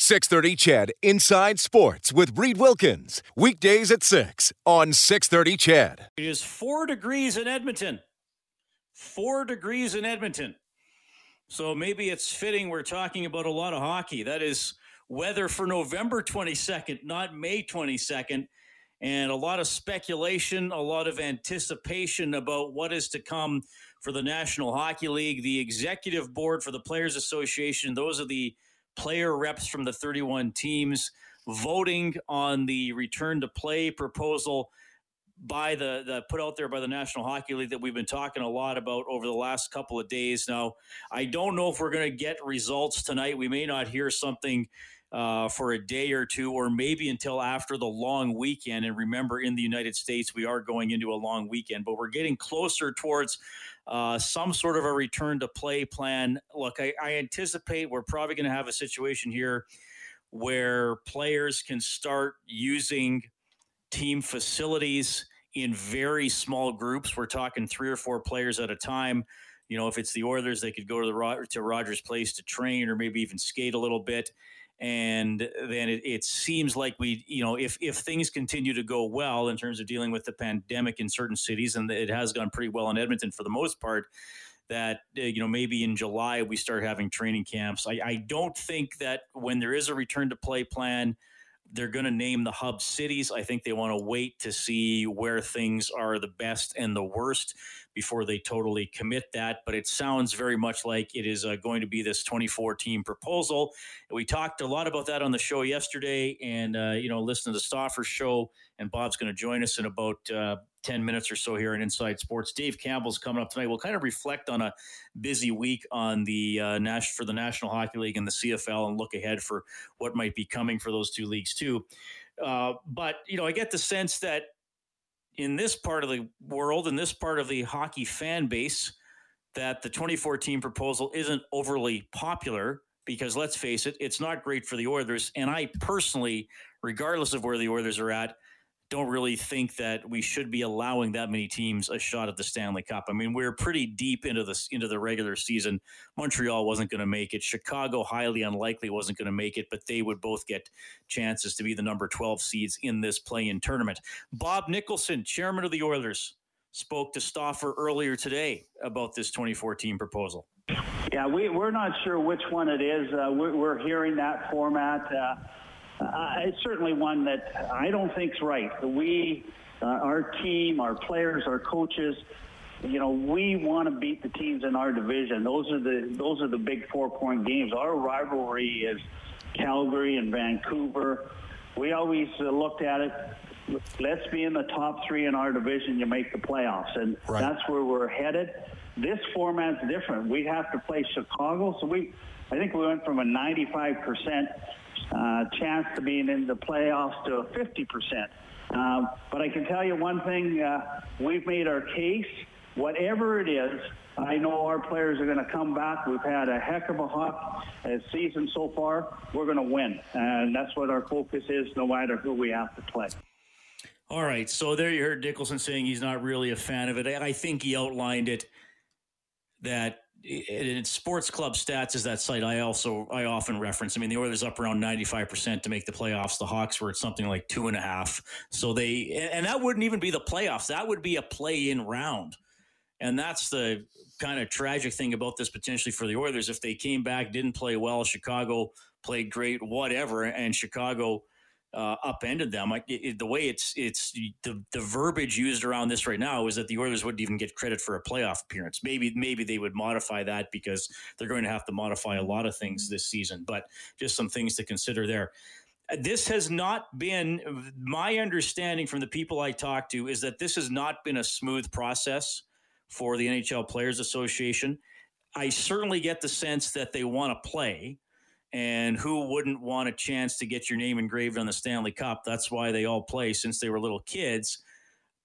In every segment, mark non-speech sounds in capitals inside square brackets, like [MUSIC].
630 CHED Inside Sports with Reed Wilkins. Weekdays at 6 on 630 CHED. It is four degrees in Edmonton. Four degrees in Edmonton. So maybe it's fitting we're talking about a lot of hockey. That is weather for November 22nd, not May 22nd. And a lot of speculation, a lot of anticipation about what is to come for the National Hockey League, the executive board for the Players Association. Those are the player reps from the 31 teams voting on the return to play proposal by the, the put out there by the National Hockey League that we've been talking a lot about over the last couple of days. Now, I don't know if we're going to get results tonight. We may not hear something uh, for a day or two, or maybe until after the long weekend. And remember, in the United States, we are going into a long weekend, but we're getting closer towards uh, some sort of a return to play plan. Look, I, I anticipate we're probably going to have a situation here where players can start using team facilities in very small groups. We're talking three or four players at a time. You know, if it's the Oilers, they could go to the to Rogers Place to train or maybe even skate a little bit and then it, it, seems like we you know if if things continue to go well in terms of dealing with the pandemic in certain cities and it has gone pretty well in edmonton for the most part that uh, you know maybe in july we start having training camps. I, I don't think that when there is a return to play plan they're going to name the hub cities. I think they want to wait to see where things are the best and the worst before they totally commit that. But it sounds very much like it is uh, going to be this 24 team proposal. We talked a lot about that on the show yesterday, and uh, you know, listen to the Stauffer show. And Bob's going to join us in about uh, 10 minutes or so here in Inside Sports. Dave Campbell's coming up tonight. We'll kind of reflect on a busy week on the uh, Nash for the National Hockey League and the CFL and look ahead for what might be coming for those two leagues too. Uh, but, you know, I get the sense that in this part of the world, in this part of the hockey fan base, that the 2014 proposal isn't overly popular because let's face it, it's not great for the Oilers. And I personally, regardless of where the Oilers are at, don't really think that we should be allowing that many teams a shot at the Stanley Cup. I mean, we're pretty deep into this into the regular season. Montreal wasn't going to make it. Chicago highly unlikely wasn't going to make it, but they would both get chances to be the number 12 seeds in this play-in tournament. Bob Nicholson, chairman of the Oilers, spoke to Stauffer earlier today about this 2014 proposal. Yeah, we, we're not sure which one it is. Uh, we're, we're, hearing that format. Uh, uh, it's certainly one that I don't think is right. We, uh, our team, our players, our coaches, you know, we want to beat the teams in our division. Those are the those are the big four point games. Our rivalry is Calgary and Vancouver. We always uh, looked at it. Let's be in the top three in our division. You make the playoffs, and right. that's where we're headed. This format's different. We have to play Chicago, so we. I think we went from a 95 percent uh, chance to being in the playoffs to 50%. Um, but I can tell you one thing, uh, we've made our case. Whatever it is, I know our players are going to come back. We've had a heck of a hot uh, season so far. We're going to win. And that's what our focus is, no matter who we have to play. All right. So there you heard Nicholson saying he's not really a fan of it. I think he outlined it that in sports club stats is that site I also I often reference. I mean, the Oilers up around ninety five percent to make the playoffs. The Hawks were at something like two and a half. So they and that wouldn't even be the playoffs. That would be a play in round. And that's the kind of tragic thing about this potentially for the Oilers. If they came back, didn't play well, Chicago played great, whatever, and Chicago uh, upended them. It, the way it's it's the the verbiage used around this right now is that the Oilers wouldn't even get credit for a playoff appearance. Maybe maybe they would modify that because they're going to have to modify a lot of things this season. But just some things to consider there. This has not been my understanding from the people I talked to is that this has not been a smooth process for the NHL Players Association. I certainly get the sense that they want to play And who wouldn't want a chance to get your name engraved on the Stanley Cup? That's why they all play since they were little kids.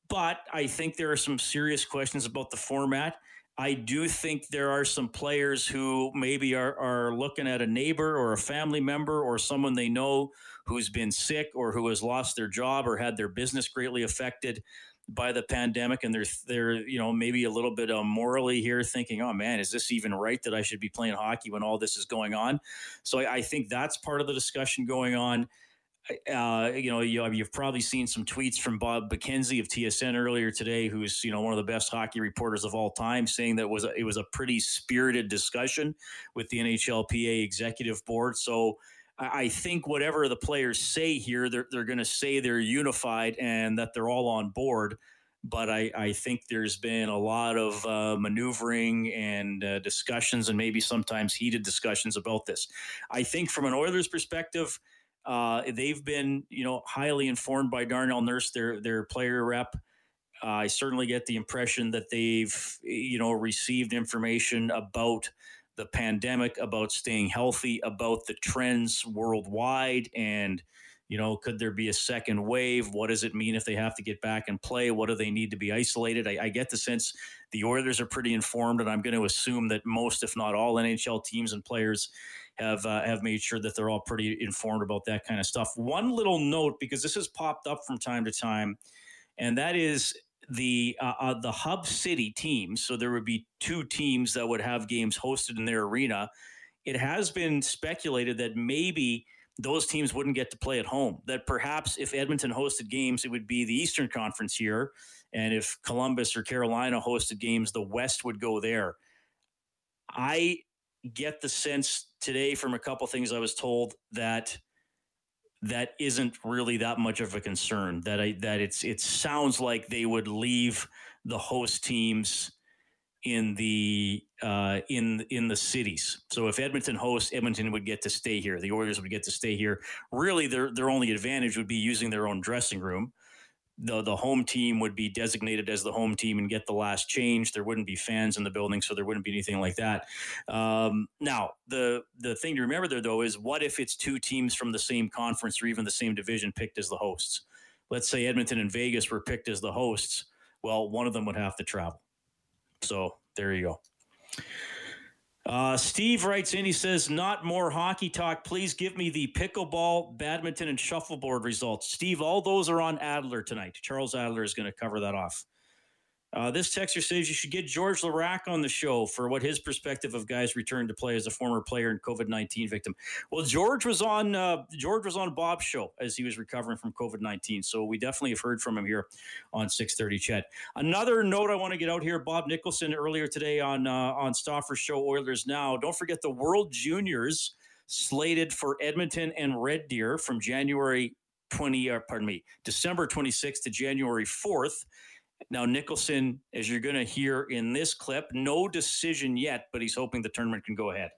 But I think there are some serious questions about the format. I do think there are some players who maybe are, are looking at a neighbor or a family member or someone they know who's been sick or who has lost their job or had their business greatly affected by the pandemic and they're they're you know maybe a little bit um, morally here thinking oh man is this even right that i should be playing hockey when all this is going on so i, I think that's part of the discussion going on uh, you know, you, have probably seen some tweets from Bob McKenzie of TSN earlier today, who's you know one of the best hockey reporters of all time, saying that it was a, it was a pretty spirited discussion with the NHLPA executive board. So I think whatever the players say here, they're, they're going to say they're unified and that they're all on board. But I, I think there's been a lot of uh, maneuvering and uh, discussions, and maybe sometimes heated discussions about this. I think from an Oilers perspective, uh, they've been, you know, highly informed by Darnell Nurse, their their player rep. I certainly get the impression that they've, you know, received information about the pandemic, about staying healthy, about the trends worldwide, and you know, could there be a second wave? What does it mean if they have to get back and play? What do they need to be isolated? I, I get the sense the Oilers are pretty informed, and I'm going to assume that most, if not all, NHL teams and players have uh, have made sure that they're all pretty informed about that kind of stuff. One little note, because this has popped up from time to time, and that is the uh, uh, the hub city teams. So there would be two teams that would have games hosted in their arena. It has been speculated that maybe those teams wouldn't get to play at home. That perhaps if Edmonton hosted games, it would be the Eastern Conference here, and if Columbus or Carolina hosted games, the West would go there. I get the sense today from a couple things I was told that that isn't really that much of a concern. That I that it's it sounds like they would leave the host teams in the uh, in in the cities. So if Edmonton hosts, Edmonton would get to stay here. The Oilers would get to stay here. Really, their their only advantage would be using their own dressing room the the home team would be designated as the home team and get the last change. There wouldn't be fans in the building, so there wouldn't be anything like that. Um, now, the the thing to remember there though is what if it's two teams from the same conference or even the same division picked as the hosts? Let's say Edmonton and Vegas were picked as the hosts. Well, one of them would have to travel. So there you go. Uh, Steve writes in, he says, Not more hockey talk. Please give me the pickleball, badminton, and shuffleboard results. Steve, all those are on Adler tonight. Charles Adler is going to cover that off. Uh, this texter says you should get George Laraque on the show for what his perspective of guys returning to play as a former player and COVID nineteen victim. Well, George was on uh, George was on Bob's show as he was recovering from COVID nineteen, so we definitely have heard from him here on six thirty. CHED. Another note I want to get out here: Bob Nicholson earlier today on uh, on Stauffer's show Oilers Now. Don't forget the World Juniors slated for Edmonton and Red Deer from January 20, uh, pardon me, December 26th to January 4th. Now, Nicholson, as you're going to hear in this clip, no decision yet, but he's hoping the tournament can go ahead.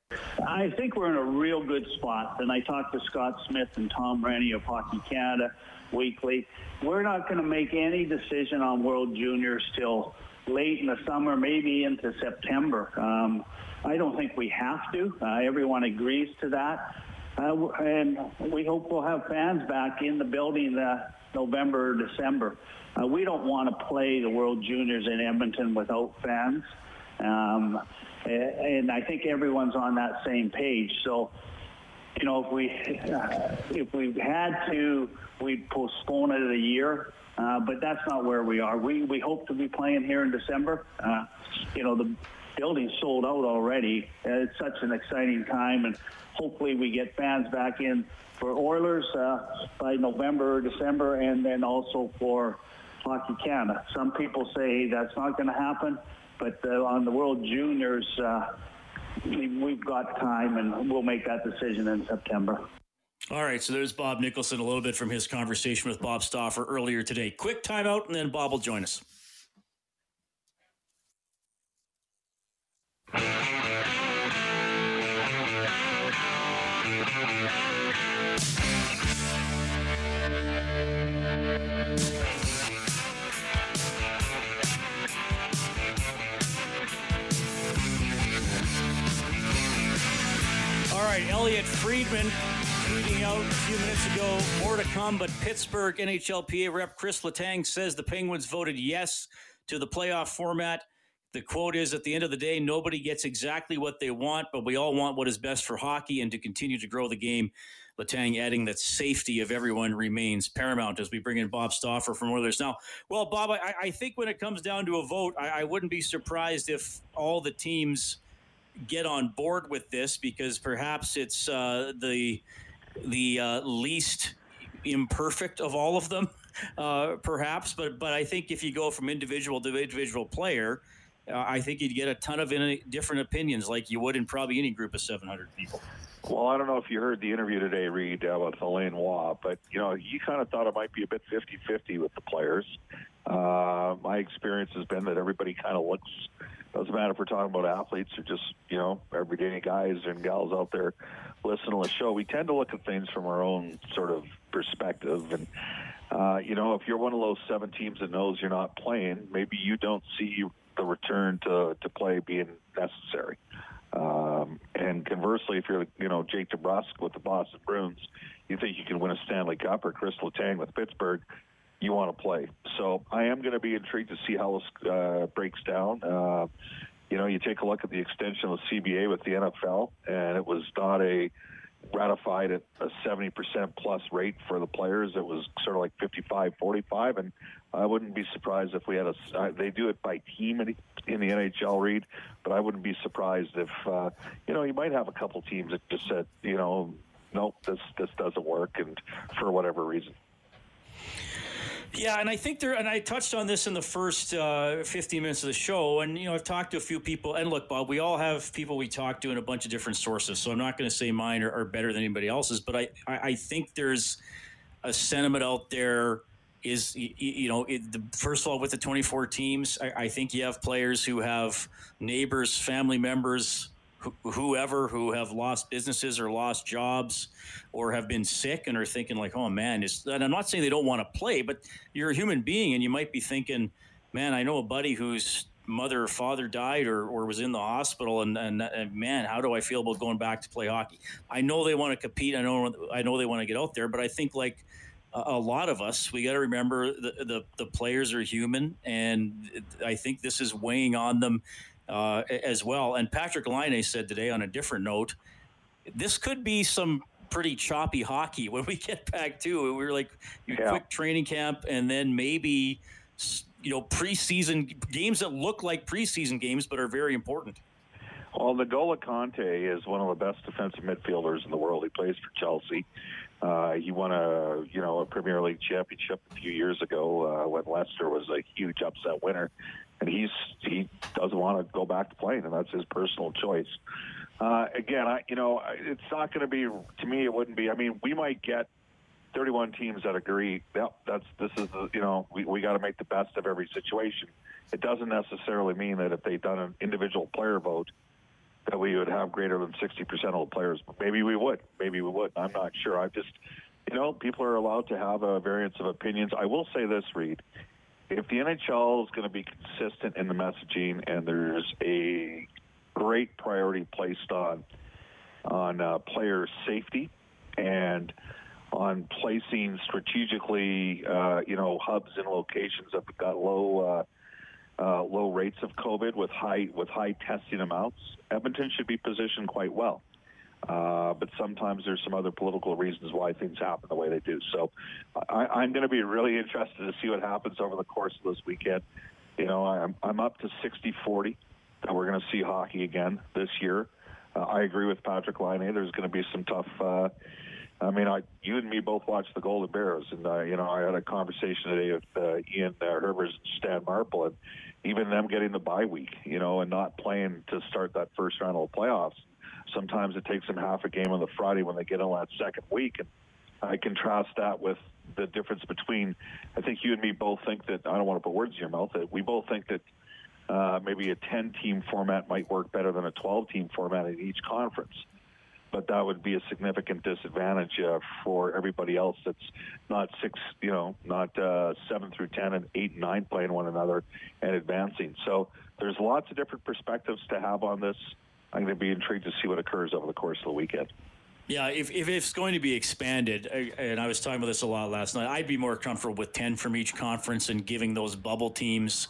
I think we're in a real good spot. And I talked to Scott Smith and Tom Renney of Hockey Canada weekly. We're not going to make any decision on World Juniors till late in the summer, maybe into September. Um, I don't think we have to. Uh, everyone agrees to that. Uh, and we hope we'll have fans back in the building uh, November or December. Uh, we don't want to play the World Juniors in Edmonton without fans. Um, and I think everyone's on that same page. So, you know, if we uh, if we had to, we'd postpone it a year. Uh, but that's not where we are. We we hope to be playing here in December. Uh, you know, the building's sold out already. it's such an exciting time, and hopefully we get fans back in for Oilers uh, by November or December, and then also for Hockey Canada. Some people say that's not going to happen, but uh, on the World Juniors, uh, we've got time, and we'll make that decision in September. All right, so there's Bob Nicholson, a little bit from his conversation with Bob Stauffer earlier today. Quick timeout, and then Bob will join us. Elliot Friedman tweeting out a few minutes ago, more to come, but Pittsburgh NHLPA rep Chris Letang says the Penguins voted yes to the playoff format. The quote is At the end of the day, nobody gets exactly what they want, but we all want what is best for hockey and to continue to grow the game. Letang adding that safety of everyone remains paramount as we bring in Bob Stauffer from Oilers. Now, well, Bob, I, I think when it comes down to a vote, I, I wouldn't be surprised if all the teams get on board with this because perhaps it's uh, the the uh, least imperfect of all of them, uh, perhaps. But but I think if you go from individual to individual player, uh, I think you'd get a ton of different opinions, like you would in probably any group of 700 people. Well, I don't know if you heard the interview today, Reed, uh, with Alain Waugh, but you know, you kind of thought it might be a bit 50-50 with the players. Uh, my experience has been that everybody kind of looks. Doesn't matter if we're talking about athletes or just you know everyday guys and gals out there listening to the show. We tend to look at things from our own sort of perspective, and uh, you know, if you're one of those seven teams that knows you're not playing, maybe you don't see the return to to play being necessary. Um, and conversely, if you're, you know, Jake DeBrusk with the Boston Bruins, you think you can win a Stanley Cup or Chris Letang with Pittsburgh, you want to play. So I am going to be intrigued to see how this uh, breaks down. Uh, you know, you take a look at the extension of the CBA with the NFL, and it was not a ratified at a 70% plus rate for the players. It was sort of like 55 45. And I wouldn't be surprised if we had a, uh, they do it by team in, the NHL, Reed, but I wouldn't be surprised if, uh, you know, you might have a couple teams that just said, you know, nope, this, this doesn't work, and for whatever reason. Yeah, and I think there, and I touched on this in the first uh, 15 minutes of the show. And, you know, I've talked to a few people. And look, Bob, we all have people we talk to in a bunch of different sources. So I'm not going to say mine are, are, better than anybody else's. But I, I, I, think there's a sentiment out there is, you, know, it, the, first of all, with the 24 teams, I, I think you have players who have neighbors, family members, whoever who have lost businesses or lost jobs or have been sick and are thinking like, oh man, and I'm not saying they don't want to play, but you're a human being and you might be thinking, man, I know a buddy whose mother or father died or, or was in the hospital and, and, and man, how do I feel about going back to play hockey? I know they want to compete. I know, I know they want to get out there, but I think like a, lot of us, we got to remember the, the, the players are human. And I think this is weighing on them uh, as well. And Patrick Laine said today on a different note, this could be some pretty choppy hockey [LAUGHS] when we get back to it. We are like yeah. quick training camp and then maybe you know preseason games that look like preseason games but are very important. Well, N'Golo Kanté is one of the best defensive midfielders in the world. He plays for Chelsea. Uh, he won a you know a Premier League championship a few years ago uh, when Leicester was a huge upset winner and he's he doesn't want to go back to playing, and that's his personal choice. Uh, again, I you know it's not going to be to me. It wouldn't be. I mean, we might get 31 teams that agree. Yep, that's this is the you know we we got to make the best of every situation. It doesn't necessarily mean that if they've done an individual player vote that we would have greater than 60% of the players. Maybe we would. Maybe we would. I'm not sure. I just, you know, people are allowed to have a variance of opinions. I will say this, Reed if the NHL is going to be consistent in the messaging and there's a great priority placed on on uh, player safety and on placing strategically, uh, you know, hubs and locations that got low uh, low rates of COVID with high with high testing amounts, Edmonton should be positioned quite well. Uh, but sometimes there's some other political reasons why things happen the way they do. So I, I'm going to be really interested to see what happens over the course of this weekend. You know, I'm, I'm up to 60-40 that we're going to see hockey again this year. Uh, I agree with Patrick Laine. There's going to be some tough. Uh, I mean, I, you and me both watched the Golden Bears, and uh, you know, I had a conversation today with uh, Ian uh, Herbers and Stan Marple, and even them getting the bye week, you know, and not playing to start that first round of the playoffs Sometimes it takes them half a game on the Friday when they get on that second week. And I contrast that with the difference between, I think you and me both think that, I don't want to put words in your mouth, that we both think that uh, maybe a 10 team format might work better than a 12 team format in each conference. But that would be a significant disadvantage uh, for everybody else that's not six, you know, not uh, seven through 10 and eight and nine playing one another and advancing. So there's lots of different perspectives to have on this. I'm going to be intrigued to see what occurs over the course of the weekend. Yeah, if, if it's going to be expanded, and I was talking about this a lot last night, I'd be more comfortable with 10 from each conference and giving those bubble teams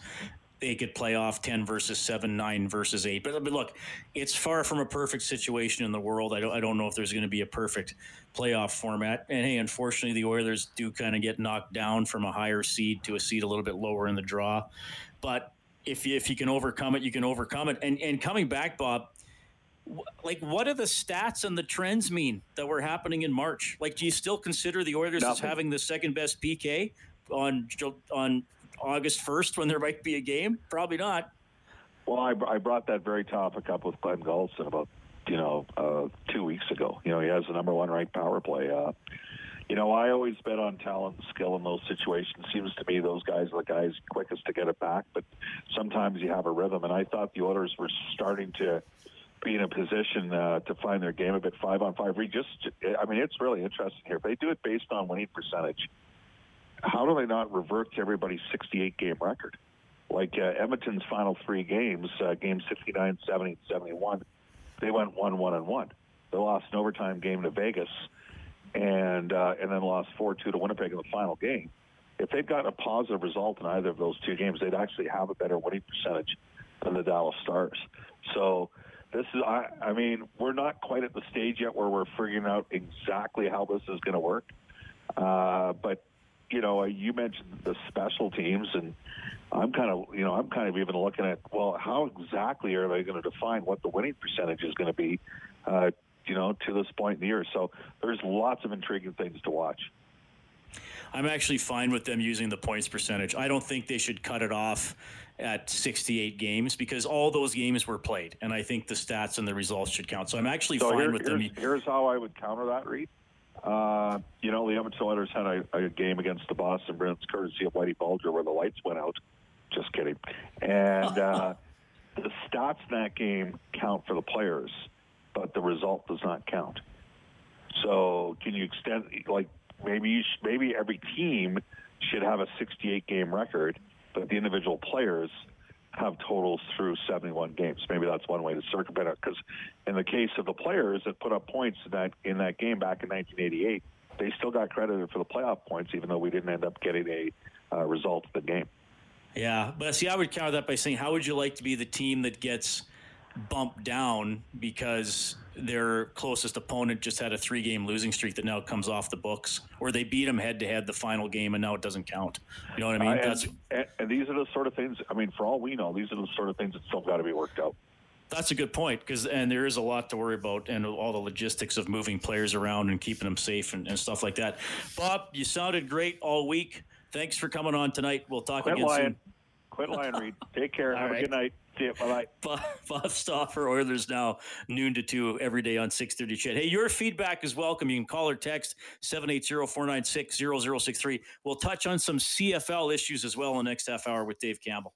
they could play off 10 versus 7, 9 versus 8. But, but look, it's far from a perfect situation in the world. I don't, I don't know if there's going to be a perfect playoff format. And hey, unfortunately, the Oilers do kind of get knocked down from a higher seed to a seed a little bit lower in the draw. But if you, if you can overcome it, you can overcome it. And, and coming back, Bob, like what do the stats and the trends mean that were happening in March? Like, do you still consider the Oilers Nothing. as having the second best PK on on August first when there might be a game? Probably not. Well, I, I brought that very topic up with Glenn Gulutzan about you know uh, two weeks ago. You know, he has the number one ranked power play. Uh, you know, I always bet on talent and skill in those situations. Seems to me those guys are the guys quickest to get it back, but sometimes you have a rhythm. And I thought the Oilers were starting to be in a position uh, to find their game a bit five on five. We just, I mean, it's really interesting here. They do it based on winning percentage, how do they not revert to everybody's 68 game record? Like uh, Edmonton's final three games, uh, games 69, 70, 71, they went 1 1 and 1. They lost an overtime game to Vegas and uh, and then lost 4 2 to Winnipeg in the final game. If they'd gotten a positive result in either of those two games, they'd actually have a better winning percentage than the Dallas Stars. So this is, I, I mean, we're not quite at the stage yet where we're figuring out exactly how this is going to work. Uh, but you know, you mentioned the special teams, and I'm kind of, you know, I'm kind of even looking at, well, how exactly are they going to define what the winning percentage is going to be, uh, you know, to this point in the year? So there's lots of intriguing things to watch. I'm actually fine with them using the points percentage. I don't think they should cut it off at 68 games because all those games were played, and I think the stats and the results should count. So I'm actually so fine here, with here's, them. Here's how I would counter that, Reed. Uh, you know, the Edmonton Oilers had a, a, game against the Boston Bruins, courtesy of Whitey Bulger, where the lights went out. Just kidding. And uh, [LAUGHS] the stats in that game count for the players, but the result does not count. So, can you extend like maybe you sh- maybe every team should have a 68 game record, but the individual players have totals through 71 games. Maybe that's one way to circumvent it. Because in the case of the players that put up points in that in that game back in 1988, they still got credited for the playoff points, even though we didn't end up getting a uh, result of the game. Yeah, but see, I would counter that by saying, how would you like to be the team that gets bumped down because their closest opponent just had a three game losing streak that now comes off the books, or they beat them head to head the final game and now it doesn't count. You know what I mean? Uh, and, and, these are the sort of things, I mean, for all we know, these are the sort of things that still got to be worked out. That's a good point because, and there is a lot to worry about, and all the logistics of moving players around and keeping them safe and, and stuff like that. Bob, you sounded great all week. Thanks for coming on tonight. We'll talk Quit again lying. soon. Quit lying, Reed. Take care. [LAUGHS] Have right. a good night. See you. Bye bye. Bob Stauffer, Oilers now, noon to 2 every day on 630 CHED. Hey, your feedback is welcome. You can call or text 780 496 0063. We'll touch on some CFL issues as well in the next half hour with Dave Campbell.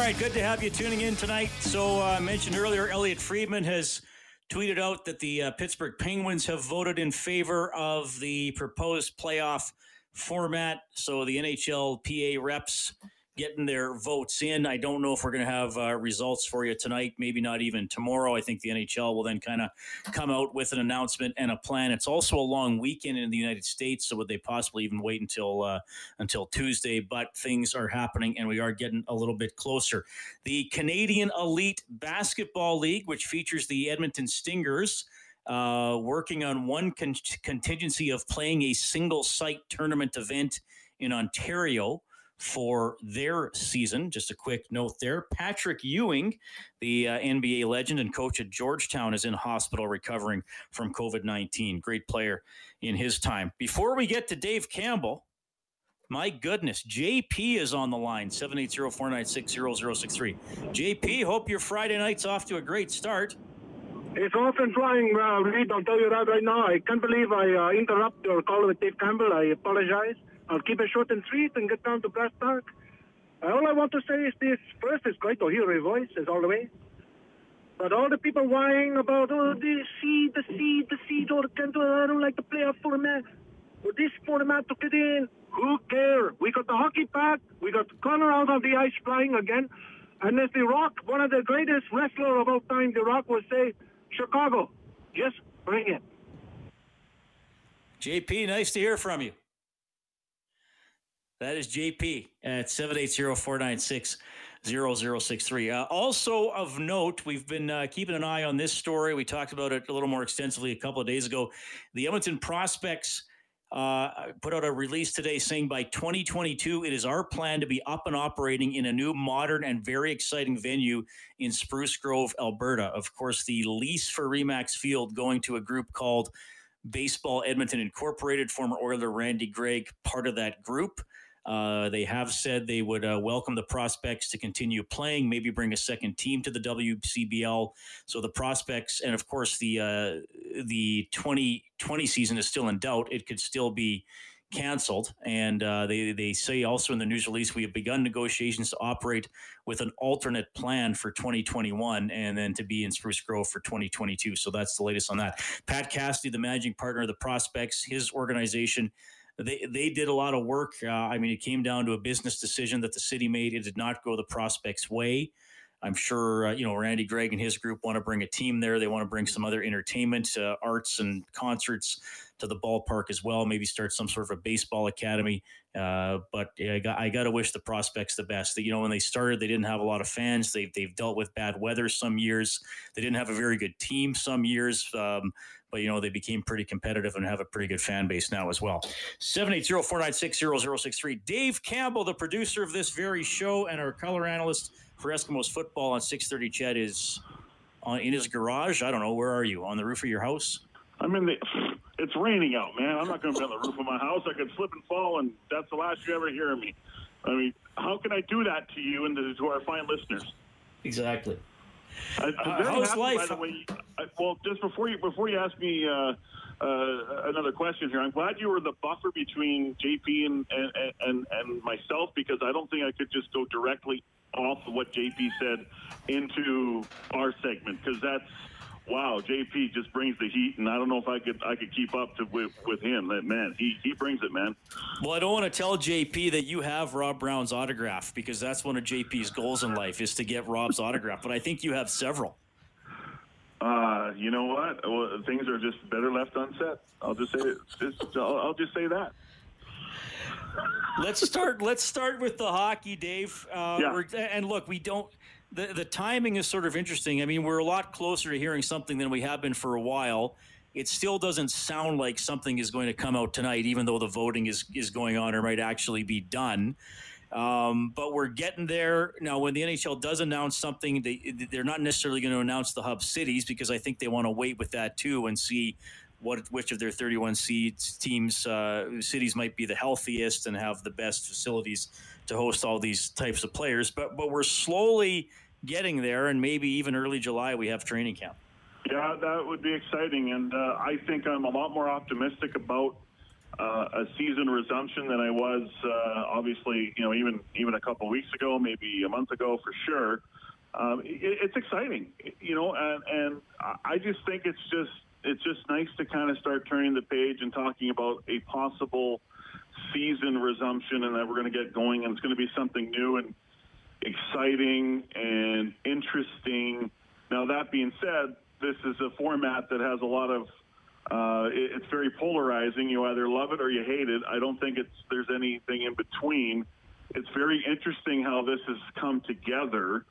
All right, good to have you tuning in tonight. So, uh, I mentioned earlier, Elliot Friedman has tweeted out that the uh, Pittsburgh Penguins have voted in favor of the proposed playoff format. So, the NHLPA reps getting their votes in. I don't know if we're going to have uh, results for you tonight, maybe not even tomorrow. I think the NHL will then kind of come out with an announcement and a plan. It's also a long weekend in the United States, so would they possibly even wait until uh, until Tuesday? But things are happening, and we are getting a little bit closer. The Canadian Elite Basketball League, which features the Edmonton Stingers. Uh, working on one con- contingency of playing a single site tournament event in Ontario for their season. Just a quick note there. Patrick Ewing, the uh, NBA legend and coach at Georgetown, is in hospital recovering from COVID 19. Great player in his time. Before we get to Dave Campbell, my goodness, JP is on the line, 780-496-0063. JP, hope your Friday night's off to a great start. It's often flying, uh, Reed. I'll tell you that right now. I can't believe I uh, interrupt your call with Dave Campbell. I apologize. I'll keep it short and sweet and get down to brass talk. Uh, all I want to say is this. First, it's great to hear your voice, as always. But all the people whining about, oh, the seed, the seed, the seed, or I don't like the play a format. Or this format to get in. Who cares? We got the hockey back. We got Connor out of the ice flying again. And as The Rock, one of the greatest wrestler of all time, The Rock will say, Chicago, just bring it. JP, nice to hear from you. That is JP at 780-496-0063. Uh, also of note, we've been uh, keeping an eye on this story. We talked about it a little more extensively a couple of days ago. The Edmonton Prospects uh, put out a release today saying by 2022, it is our plan to be up and operating in a new, modern, and very exciting venue in Spruce Grove, Alberta. Of course, the lease for Remax Field going to a group called Baseball Edmonton Incorporated, former Oiler Randy Gregg, part of that group. Uh, they have said they would uh, welcome the prospects to continue playing, maybe bring a second team to the WCBL. So the prospects, and of course the uh, the 2020 season is still in doubt. It could still be canceled. And uh, they they say also in the news release we have begun negotiations to operate with an alternate plan for 2021, and then to be in Spruce Grove for 2022. So that's the latest on that. Pat Cassidy, the managing partner of the prospects, his organization they they did a lot of work. Uh, I mean, it came down to a business decision that the city made. It did not go the prospects' way. I'm sure uh, you know Randy Gregg and his group want to bring a team there. They want to bring some other entertainment, uh, arts, and concerts to the ballpark as well. Maybe start some sort of a baseball academy. Uh, but I got, I got to wish the prospects the best. That you know when they started, they didn't have a lot of fans. They they've dealt with bad weather some years. They didn't have a very good team some years. Um, but you know they became pretty competitive and have a pretty good fan base now as well. 780-496-0063 dave campbell the producer of this very show and our color analyst for eskimos football on 630 ched is on, in his garage. I don't know. Where are you? On the roof of your house? I'm in the it's raining out man. I'm not going to be on the roof of my house. I could slip and fall and that's the last you ever hear of me. I mean how can i do that to you and to our fine listeners? Exactly. I, am uh, happy, life? by the way. I, well, just before you before you ask me uh, uh, another question here, I'm glad you were the buffer between JP and, and and and myself because I don't think I could just go directly off of what JP said into our segment because that's wow, JP just brings the heat, and I don't know if I could I could keep up to with, with him. That man, he he brings it, man. Well, I don't want to tell JP that you have Rob Brown's autograph because that's one of JP's goals in life is to get Rob's autograph. But I think you have several. Uh, you know what? Well, things are just better left unsaid. I'll just say it. Just, I'll, I'll just say that. let's start. Let's start with the hockey, Dave. Uh, yeah. And look, we don't the the timing is sort of interesting. I mean, we're a lot closer to hearing something than we have been for a while. It still doesn't sound like something is going to come out tonight, even though the voting is is going on or might actually be done. Um, but we're getting there now. When the NHL does announce something, they they're not necessarily going to announce the hub cities because I think they want to wait with that too and see what which of their 31 seeds teams uh, cities might be the healthiest and have the best facilities to host all these types of players. But but we're slowly getting there, and maybe even early July we have training camp. Yeah, that would be exciting, and uh, I think I'm a lot more optimistic about uh, a season resumption than I was uh, obviously, you know, even even a couple weeks ago, maybe a month ago for sure. Um, it, it's exciting, you know, and, and I just think it's just it's just nice to kind of start turning the page and talking about a possible season resumption and that we're going to get going and it's going to be something new and exciting and interesting. Now, that being said, this is a format that has a lot of uh, it's very polarizing. You either love it or you hate it. I don't think it's there's anything in between. It's very interesting how this has come together,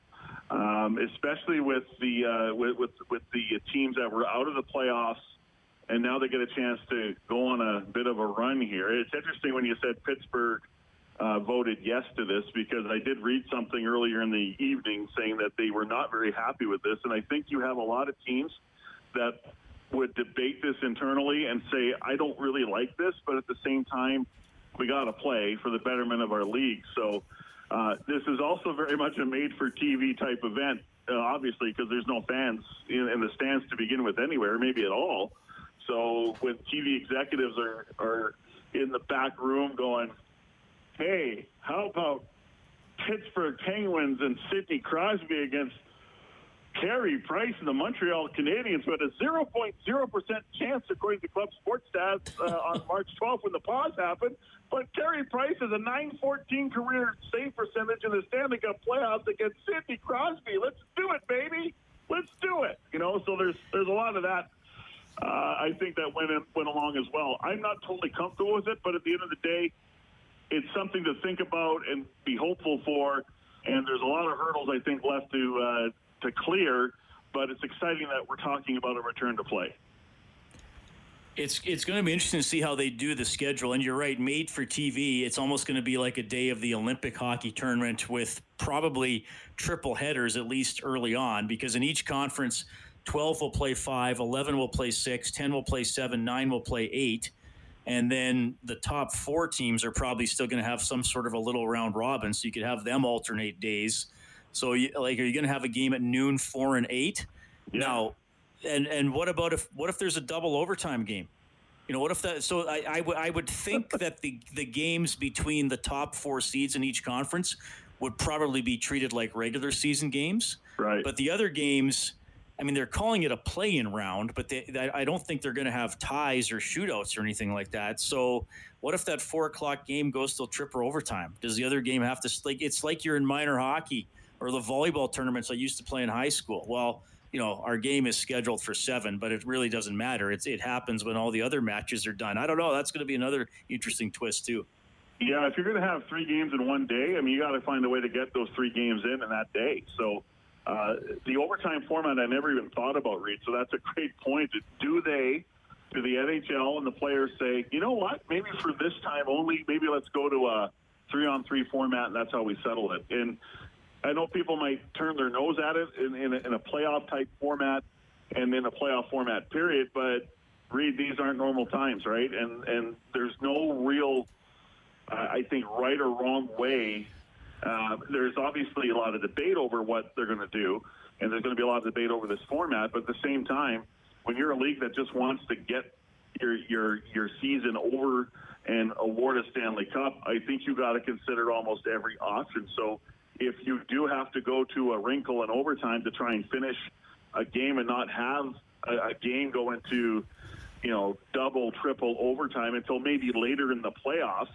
um, especially with the uh, with, with with the teams that were out of the playoffs and now they get a chance to go on a bit of a run here. It's interesting when you said Pittsburgh uh, voted yes to this because I did read something earlier in the evening saying that they were not very happy with this, and I think you have a lot of teams that would debate this internally and say, I don't really like this, but at the same time, we got to play for the betterment of our league. So uh, this is also very much a made for TV type event uh, obviously, because there's no fans in, in the stands to begin with anywhere, maybe at all. So when TV executives are are in the back room going, "Hey, how about Pittsburgh Penguins and Sidney Crosby against Carey Price and the Montreal Canadiens, but a 0.0% chance, according to Club Sports Stats, uh, on [LAUGHS] March 12th when the pause happened. But Carey Price has a 914 career save percentage in the Stanley Cup playoffs against Sidney Crosby. Let's do it, baby. Let's do it. You know, so there's there's a lot of that. Uh, I think that went went along as well. I'm not totally comfortable with it, but at the end of the day, it's something to think about and be hopeful for. And there's a lot of hurdles I think left to uh, to clear, but it's exciting that we're talking about a return to play. It's it's going to be interesting to see how they do the schedule. And you're right, made for TV, it's almost going to be like a day of the Olympic hockey tournament with probably triple headers at least early on, because in each conference, 12 will play five, 11 will play six, 10 will play seven, nine will play eight. And then the top four teams are probably still going to have some sort of a little round robin, so you could have them alternate days so, you, like, are you going to have a game at noon, four and eight? Yeah. Now, and and what about if what if there's a double overtime game? You know, what if that? So I, I, w- I would think [LAUGHS] that the the games between the top four seeds in each conference would probably be treated like regular season games. Right. But the other games, I mean, they're calling it a play-in round, but they, I don't think they're going to have ties or shootouts or anything like that. So, what if that four o'clock game goes till triple overtime? Does the other game have to like? It's like you're in minor hockey or the volleyball tournaments I used to play in high school. Well, you know, our game is scheduled for seven, but it really doesn't matter. It's, it happens when all the other matches are done. I don't know. That's going to be another interesting twist, too. Yeah, if you're going to have three games in one day, I mean, you got to find a way to get those three games in in that day. So uh, the overtime format, I never even thought about, Reed. So that's a great point. Do they, do the NHL and the players say, you know what, maybe for this time only, maybe let's go to a three on three format, and that's how we settle it. And I know people might turn their nose at it in, in, a, in a playoff type format and in a playoff format period, but Reed, these aren't normal times, right? And and there's no real, I think, right or wrong way. Uh, there's obviously a lot of debate over what they're going to do, and there's going to be a lot of debate over this format. But at the same time, when you're a league that just wants to get your your your season over and award a Stanley Cup, I think you've got to consider almost every option. So if you do have to go to a wrinkle in overtime to try and finish a game and not have a, a game go into, you know, double, triple overtime until maybe later in the playoffs,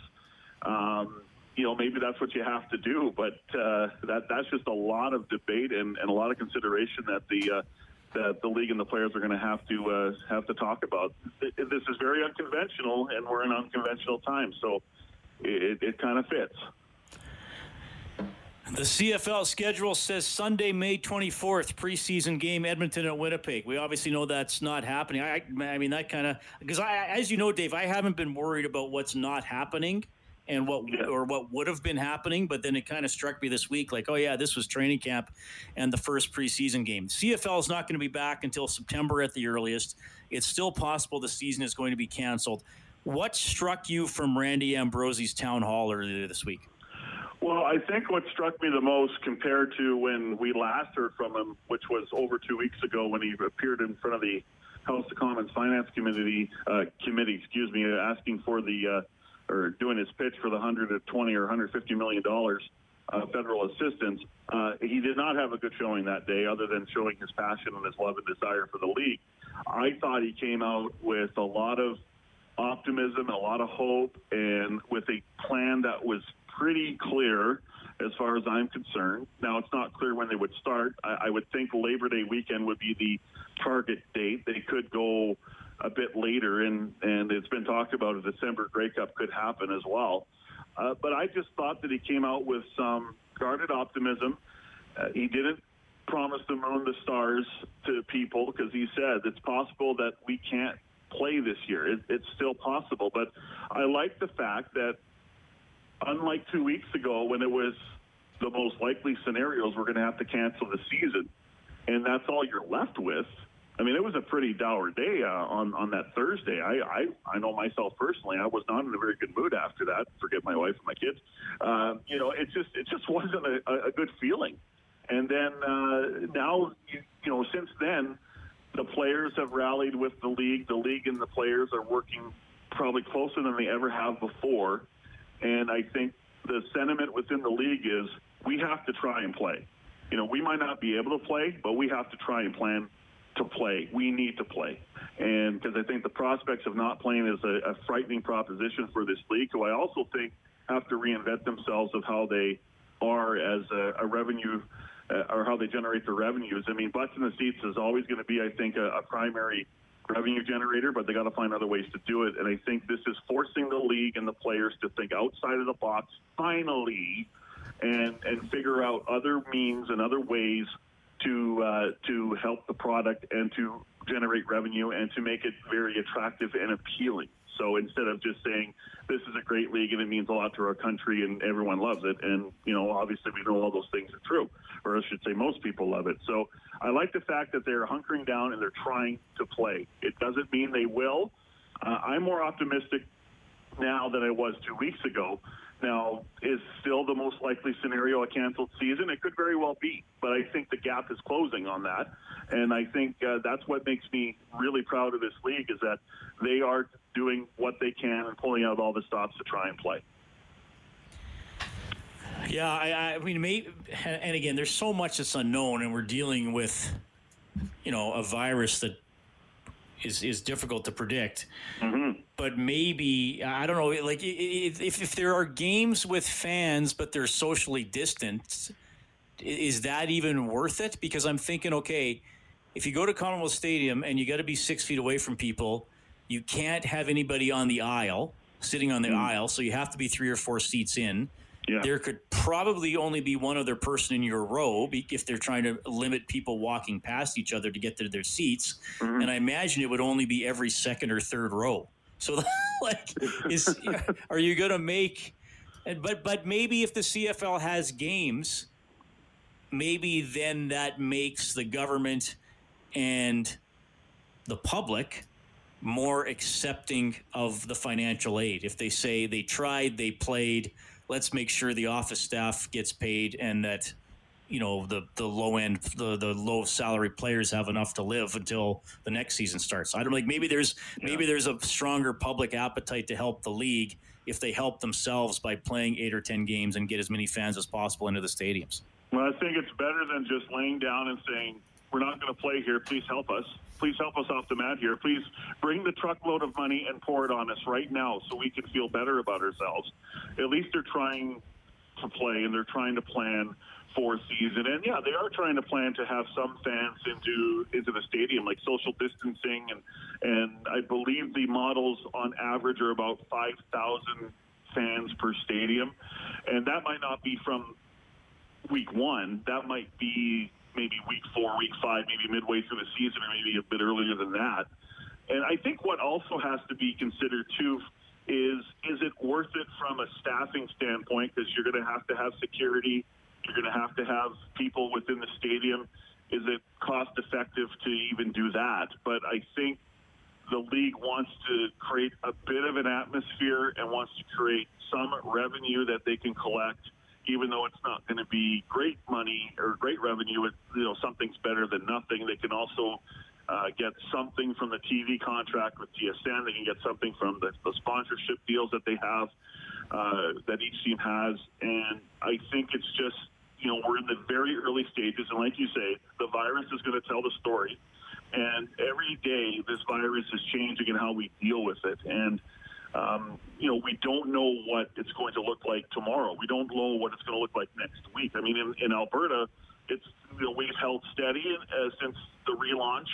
um, you know, maybe that's what you have to do. But uh, that that's just a lot of debate and, and a lot of consideration that the uh, that the league and the players are going to have to uh, have to talk about. This is very unconventional, and we're in unconventional times, so it, it kind of fits. The CFL schedule says Sunday, May 24th, preseason game, Edmonton at Winnipeg. We obviously know that's not happening. I, I mean, that kind of because I, as you know, Dave, I haven't been worried about what's not happening and what yeah. or what would have been happening, but then it kind of struck me this week, like, oh yeah, this was training camp and the first preseason game. CFL is not going to be back until September at the earliest. It's still possible the season is going to be canceled. What struck you from Randy Ambrosie's town hall earlier this week? Well, I think what struck me the most compared to when we last heard from him, which was over two weeks ago when he appeared in front of the House of Commons Finance Committee, uh, committee, excuse me, asking for the uh, or doing his pitch for the 120 or 150 million dollars uh, federal assistance. Uh, he did not have a good showing that day, other than showing his passion and his love and desire for the league. I thought he came out with a lot of optimism a lot of hope, and with a plan that was pretty clear as far as I'm concerned. Now, it's not clear when they would start. I, I would think Labor Day weekend would be the target date. They could go a bit later, and, and it's been talked about a December Grey Cup could happen as well. Uh, but I just thought that he came out with some guarded optimism. Uh, he didn't promise the moon, the stars to people because he said it's possible that we can't play this year. It, it's still possible. But I like the fact that unlike two weeks ago when it was the most likely scenarios we're going to have to cancel the season, and that's all you're left with. I mean, it was a pretty dour day uh, on on that Thursday. I, I I know myself personally, I was not in a very good mood after that. Forget my wife and my kids. Uh, you know, it just it just [LAUGHS] wasn't a, a good feeling. And then uh, now, you, you know, since then, the players have rallied with the league. The league and the players are working probably closer than they ever have before. And I think the sentiment within the league is we have to try and play. You know, we might not be able to play, but we have to try and plan to play. We need to play. And because I think the prospects of not playing is a, a frightening proposition for this league, who I also think have to reinvent themselves of how they are as a, a revenue uh, or how they generate their revenues. I mean, butts in the seats is always going to be, I think, a, a primary revenue generator, but they got to find other ways to do it. And I think this is forcing the league and the players to think outside of the box finally and and figure out other means and other ways to uh, to help the product and to generate revenue and to make it very attractive and appealing. So instead of just saying this is a great league and it means a lot to our country and everyone loves it, and you know obviously we know all those things are true, or I should say most people love it. So I like the fact that they're hunkering down and they're trying to play. It doesn't mean they will. Uh, I'm more optimistic now than I was two weeks ago now, is still the most likely scenario a canceled season? It could very well be, but I think the gap is closing on that. And I think uh, that's what makes me really proud of this league is that they are doing what they can and pulling out all the stops to try and play. Yeah, I, I mean, maybe, and again, there's so much that's unknown, and we're dealing with, you know, a virus that is is difficult to predict. Mm-hmm. But maybe I don't know. Like if if there are games with fans, but they're socially distanced, is that even worth it? Because I'm thinking, okay, if you go to Commonwealth Stadium and you got to be six feet away from people, you can't have anybody on the aisle sitting on the mm. aisle, so you have to be three or four seats in. Yeah. There could probably only be one other person in your row if they're trying to limit people walking past each other to get to their seats. Mm-hmm. And I imagine it would only be every second or third row. So, [LAUGHS] like, is [LAUGHS] are you going to make? But but maybe if the CFL has games, maybe then that makes the government and the public more accepting of the financial aid. If they say they tried, they played let's make sure the office staff gets paid and that you know the the low end the the low salary players have enough to live until the next season starts. I don't like maybe there's yeah. maybe there's a stronger public appetite to help the league if they help themselves by playing eight or ten games and get as many fans as possible into the stadiums. Well, I think it's better than just laying down and saying we're not going to play here. Please help us. Please help us off the mat here. Please bring the truckload of money and pour it on us right now so we can feel better about ourselves. At least they're trying to play and they're trying to plan for season. And yeah, they are trying to plan to have some fans into into the stadium, like social distancing, and and I believe the models on average are about five thousand fans per stadium, and that might not be from week one. That might be maybe week four, week five, maybe midway through the season, or maybe a bit earlier than that. And I think what also has to be considered too is is it worth it from a staffing standpoint because you're going to have to have security, you're going to have to have people within the stadium. Is it cost effective to even do that? But I think the league wants to create a bit of an atmosphere and wants to create some revenue that they can collect even though it's not going to be great money or great revenue, it, you know, something's better than nothing. They can also uh, get something from the TV contract with TSN. They can get something from the, the sponsorship deals that they have, uh, that each team has. And I think it's just, you know, we're in the very early stages. And like you say, the virus is going to tell the story. And every day, this virus is changing in how we deal with it. And um, you know, we don't know what it's going to look like tomorrow. We don't know what it's going to look like next week. I mean, in, in Alberta, it's you know, we've held steady uh, since the relaunch,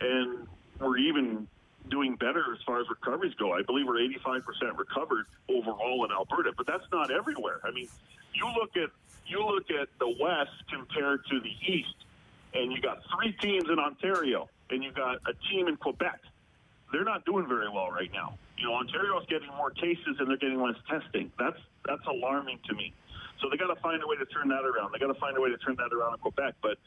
and we're even doing better as far as recoveries go. I believe we're 85% recovered overall in Alberta, but that's not everywhere. I mean, you look at you look at the West compared to the East, and you got three teams in Ontario, and you got a team in Quebec. They're not doing very well right now you know, Ontario's getting more cases and they're getting less testing. That's that's alarming to me. So they got to find a way to turn that around. They got to find a way to turn that around in Quebec. But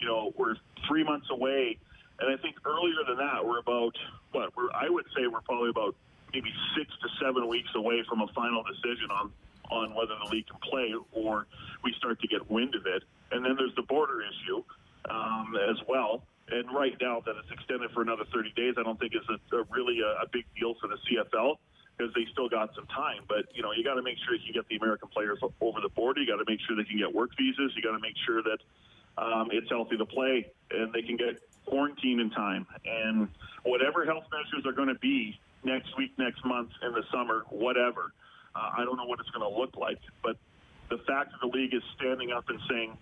you know, we're three months away, and I think earlier than that, we're about what? We're I would say we're probably about maybe six to seven weeks away from a final decision on on whether the league can play or we start to get wind of it. and then there's the border issue um, as well. And right now, that it's extended for another 30 days, I don't think is a, a really a, a big deal for the CFL because they still got some time. But you know, you got to make sure you get the American players over the border. You got to make sure they can get work visas. You got to make sure that um, it's healthy to play and they can get quarantine in time. And whatever health measures are going to be next week, next month, in the summer, whatever. Uh, I don't know what it's going to look like, but the fact that the league is standing up and saying,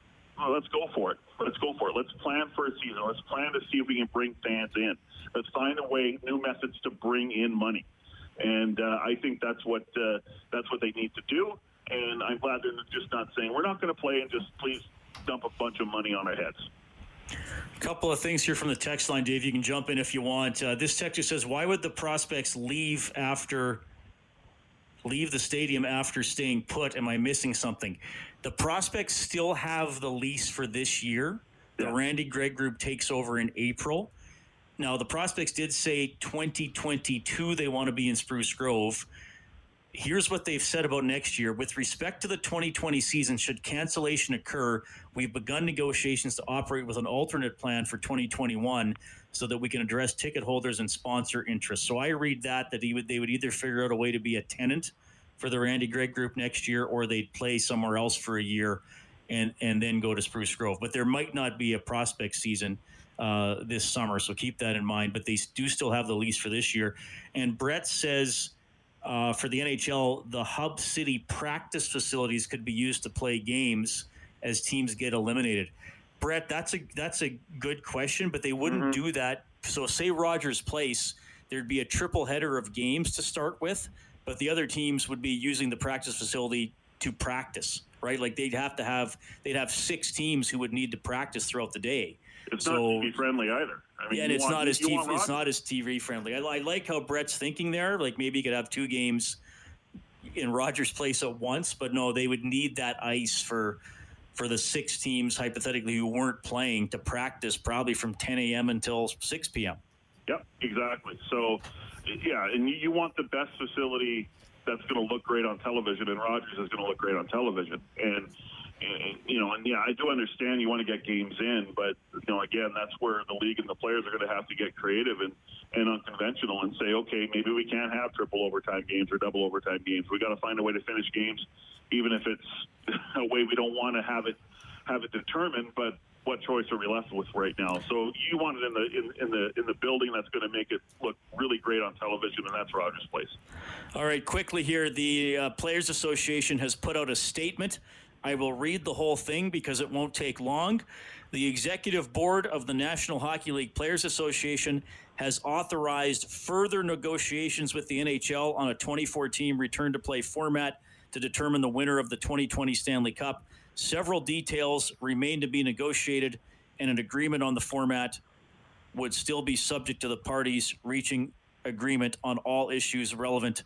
let's go for it. Let's go for it. Let's plan for a season. Let's plan to see if we can bring fans in. Let's find a way, new methods to bring in money. And uh, I think that's what uh, that's what they need to do. And I'm glad they're just not saying we're not going to play and just please dump a bunch of money on our heads. A couple of things here from the text line, Dave. You can jump in if you want. Uh, this texter says, "Why would the prospects leave after leave the stadium after staying put? Am I missing something?" The prospects still have the lease for this year. The Randy Gregg Group takes over in April. Now, the prospects did say 2022 they want to be in Spruce Grove. Here's what they've said about next year. With respect to the 2020 season, should cancellation occur, we've begun negotiations to operate with an alternate plan for 2021 so that we can address ticket holders and sponsor interests. So I read that that would, they would either figure out a way to be a tenant for the Randy Gregg Group next year, or they'd play somewhere else for a year and and then go to Spruce Grove. But there might not be a prospect season uh, this summer, so keep that in mind. But they do still have the lease for this year. And Brett says uh, for the NHL, the hub city practice facilities could be used to play games as teams get eliminated. Brett, that's a that's a good question, but they wouldn't mm-hmm. do that. So, say Rogers Place, there'd be a triple header of games to start with, but the other teams would be using the practice facility to practice, right? Like they'd have to have they'd have six teams who would need to practice throughout the day. It's so, not TV friendly either. I mean, yeah, and it's want, not as TV. It's not as TV friendly. I, I, like how Brett's thinking there. Like maybe you could have two games in Rogers Place at once, but no, they would need that ice for for the six teams hypothetically who weren't playing to practice probably from 10 a.m. until 6 p.m. Yep, exactly. So, yeah, and you want the best facility that's going to look great on television, and Rogers is going to look great on television, and and, you know, and yeah, I do understand you want to get games in, but you know, again, that's where the league and the players are going to have to get creative and and unconventional and say, okay, maybe we can't have triple overtime games or double overtime games. We got to find a way to finish games, even if it's [LAUGHS] a way we don't want to have it have it determined. But what choice are we left with right now? So you want it in the in, in the in the building that's going to make it look really great on television, and that's Rogers Place. All right, quickly here, the uh, Players Association has put out a statement I will read the whole thing because it won't take long. The executive board of the National Hockey League Players Association has authorized further negotiations with the NHL on a 2014 return to play format to determine the winner of the 2020 Stanley Cup. Several details remain to be negotiated, and an agreement on the format would still be subject to the parties reaching agreement on all issues relevant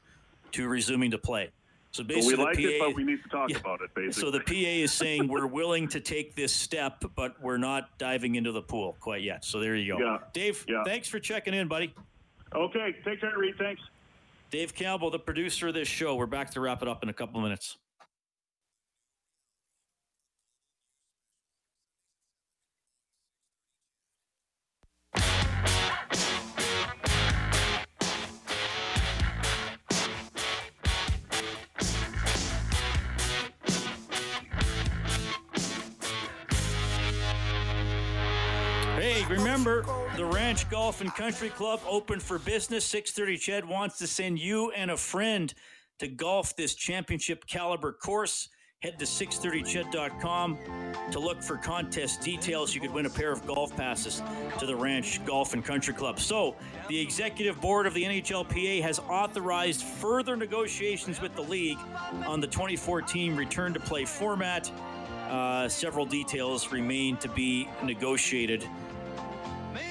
to resuming to play. So basically, well, we like PA, it, but we need to talk yeah, about it. Basically, so the PA is saying [LAUGHS] we're willing to take this step, but we're not diving into the pool quite yet. So there you go. Yeah. Dave, yeah. thanks for checking in, buddy. Okay, take care, Reid. Thanks. Dave Campbell, the producer of this show. We're back to wrap it up in a couple of minutes. Remember, the Ranch Golf and Country Club open for business. 630 Ched wants to send you and a friend to golf this championship caliber course. Head to 630ched.com to look for contest details. You could win a pair of golf passes to the Ranch Golf and Country Club. So, the executive board of the NHLPA has authorized further negotiations with the league on the 2014 return to play format. Uh, several details remain to be negotiated.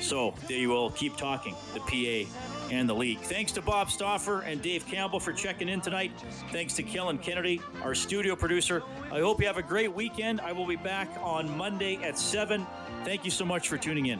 So they will keep talking, the PA and the league. Thanks to Bob Stauffer and Dave Campbell for checking in tonight. Thanks to Kellen Kennedy, our studio producer. I hope you have a great weekend. I will be back on Monday at 7. Thank you so much for tuning in.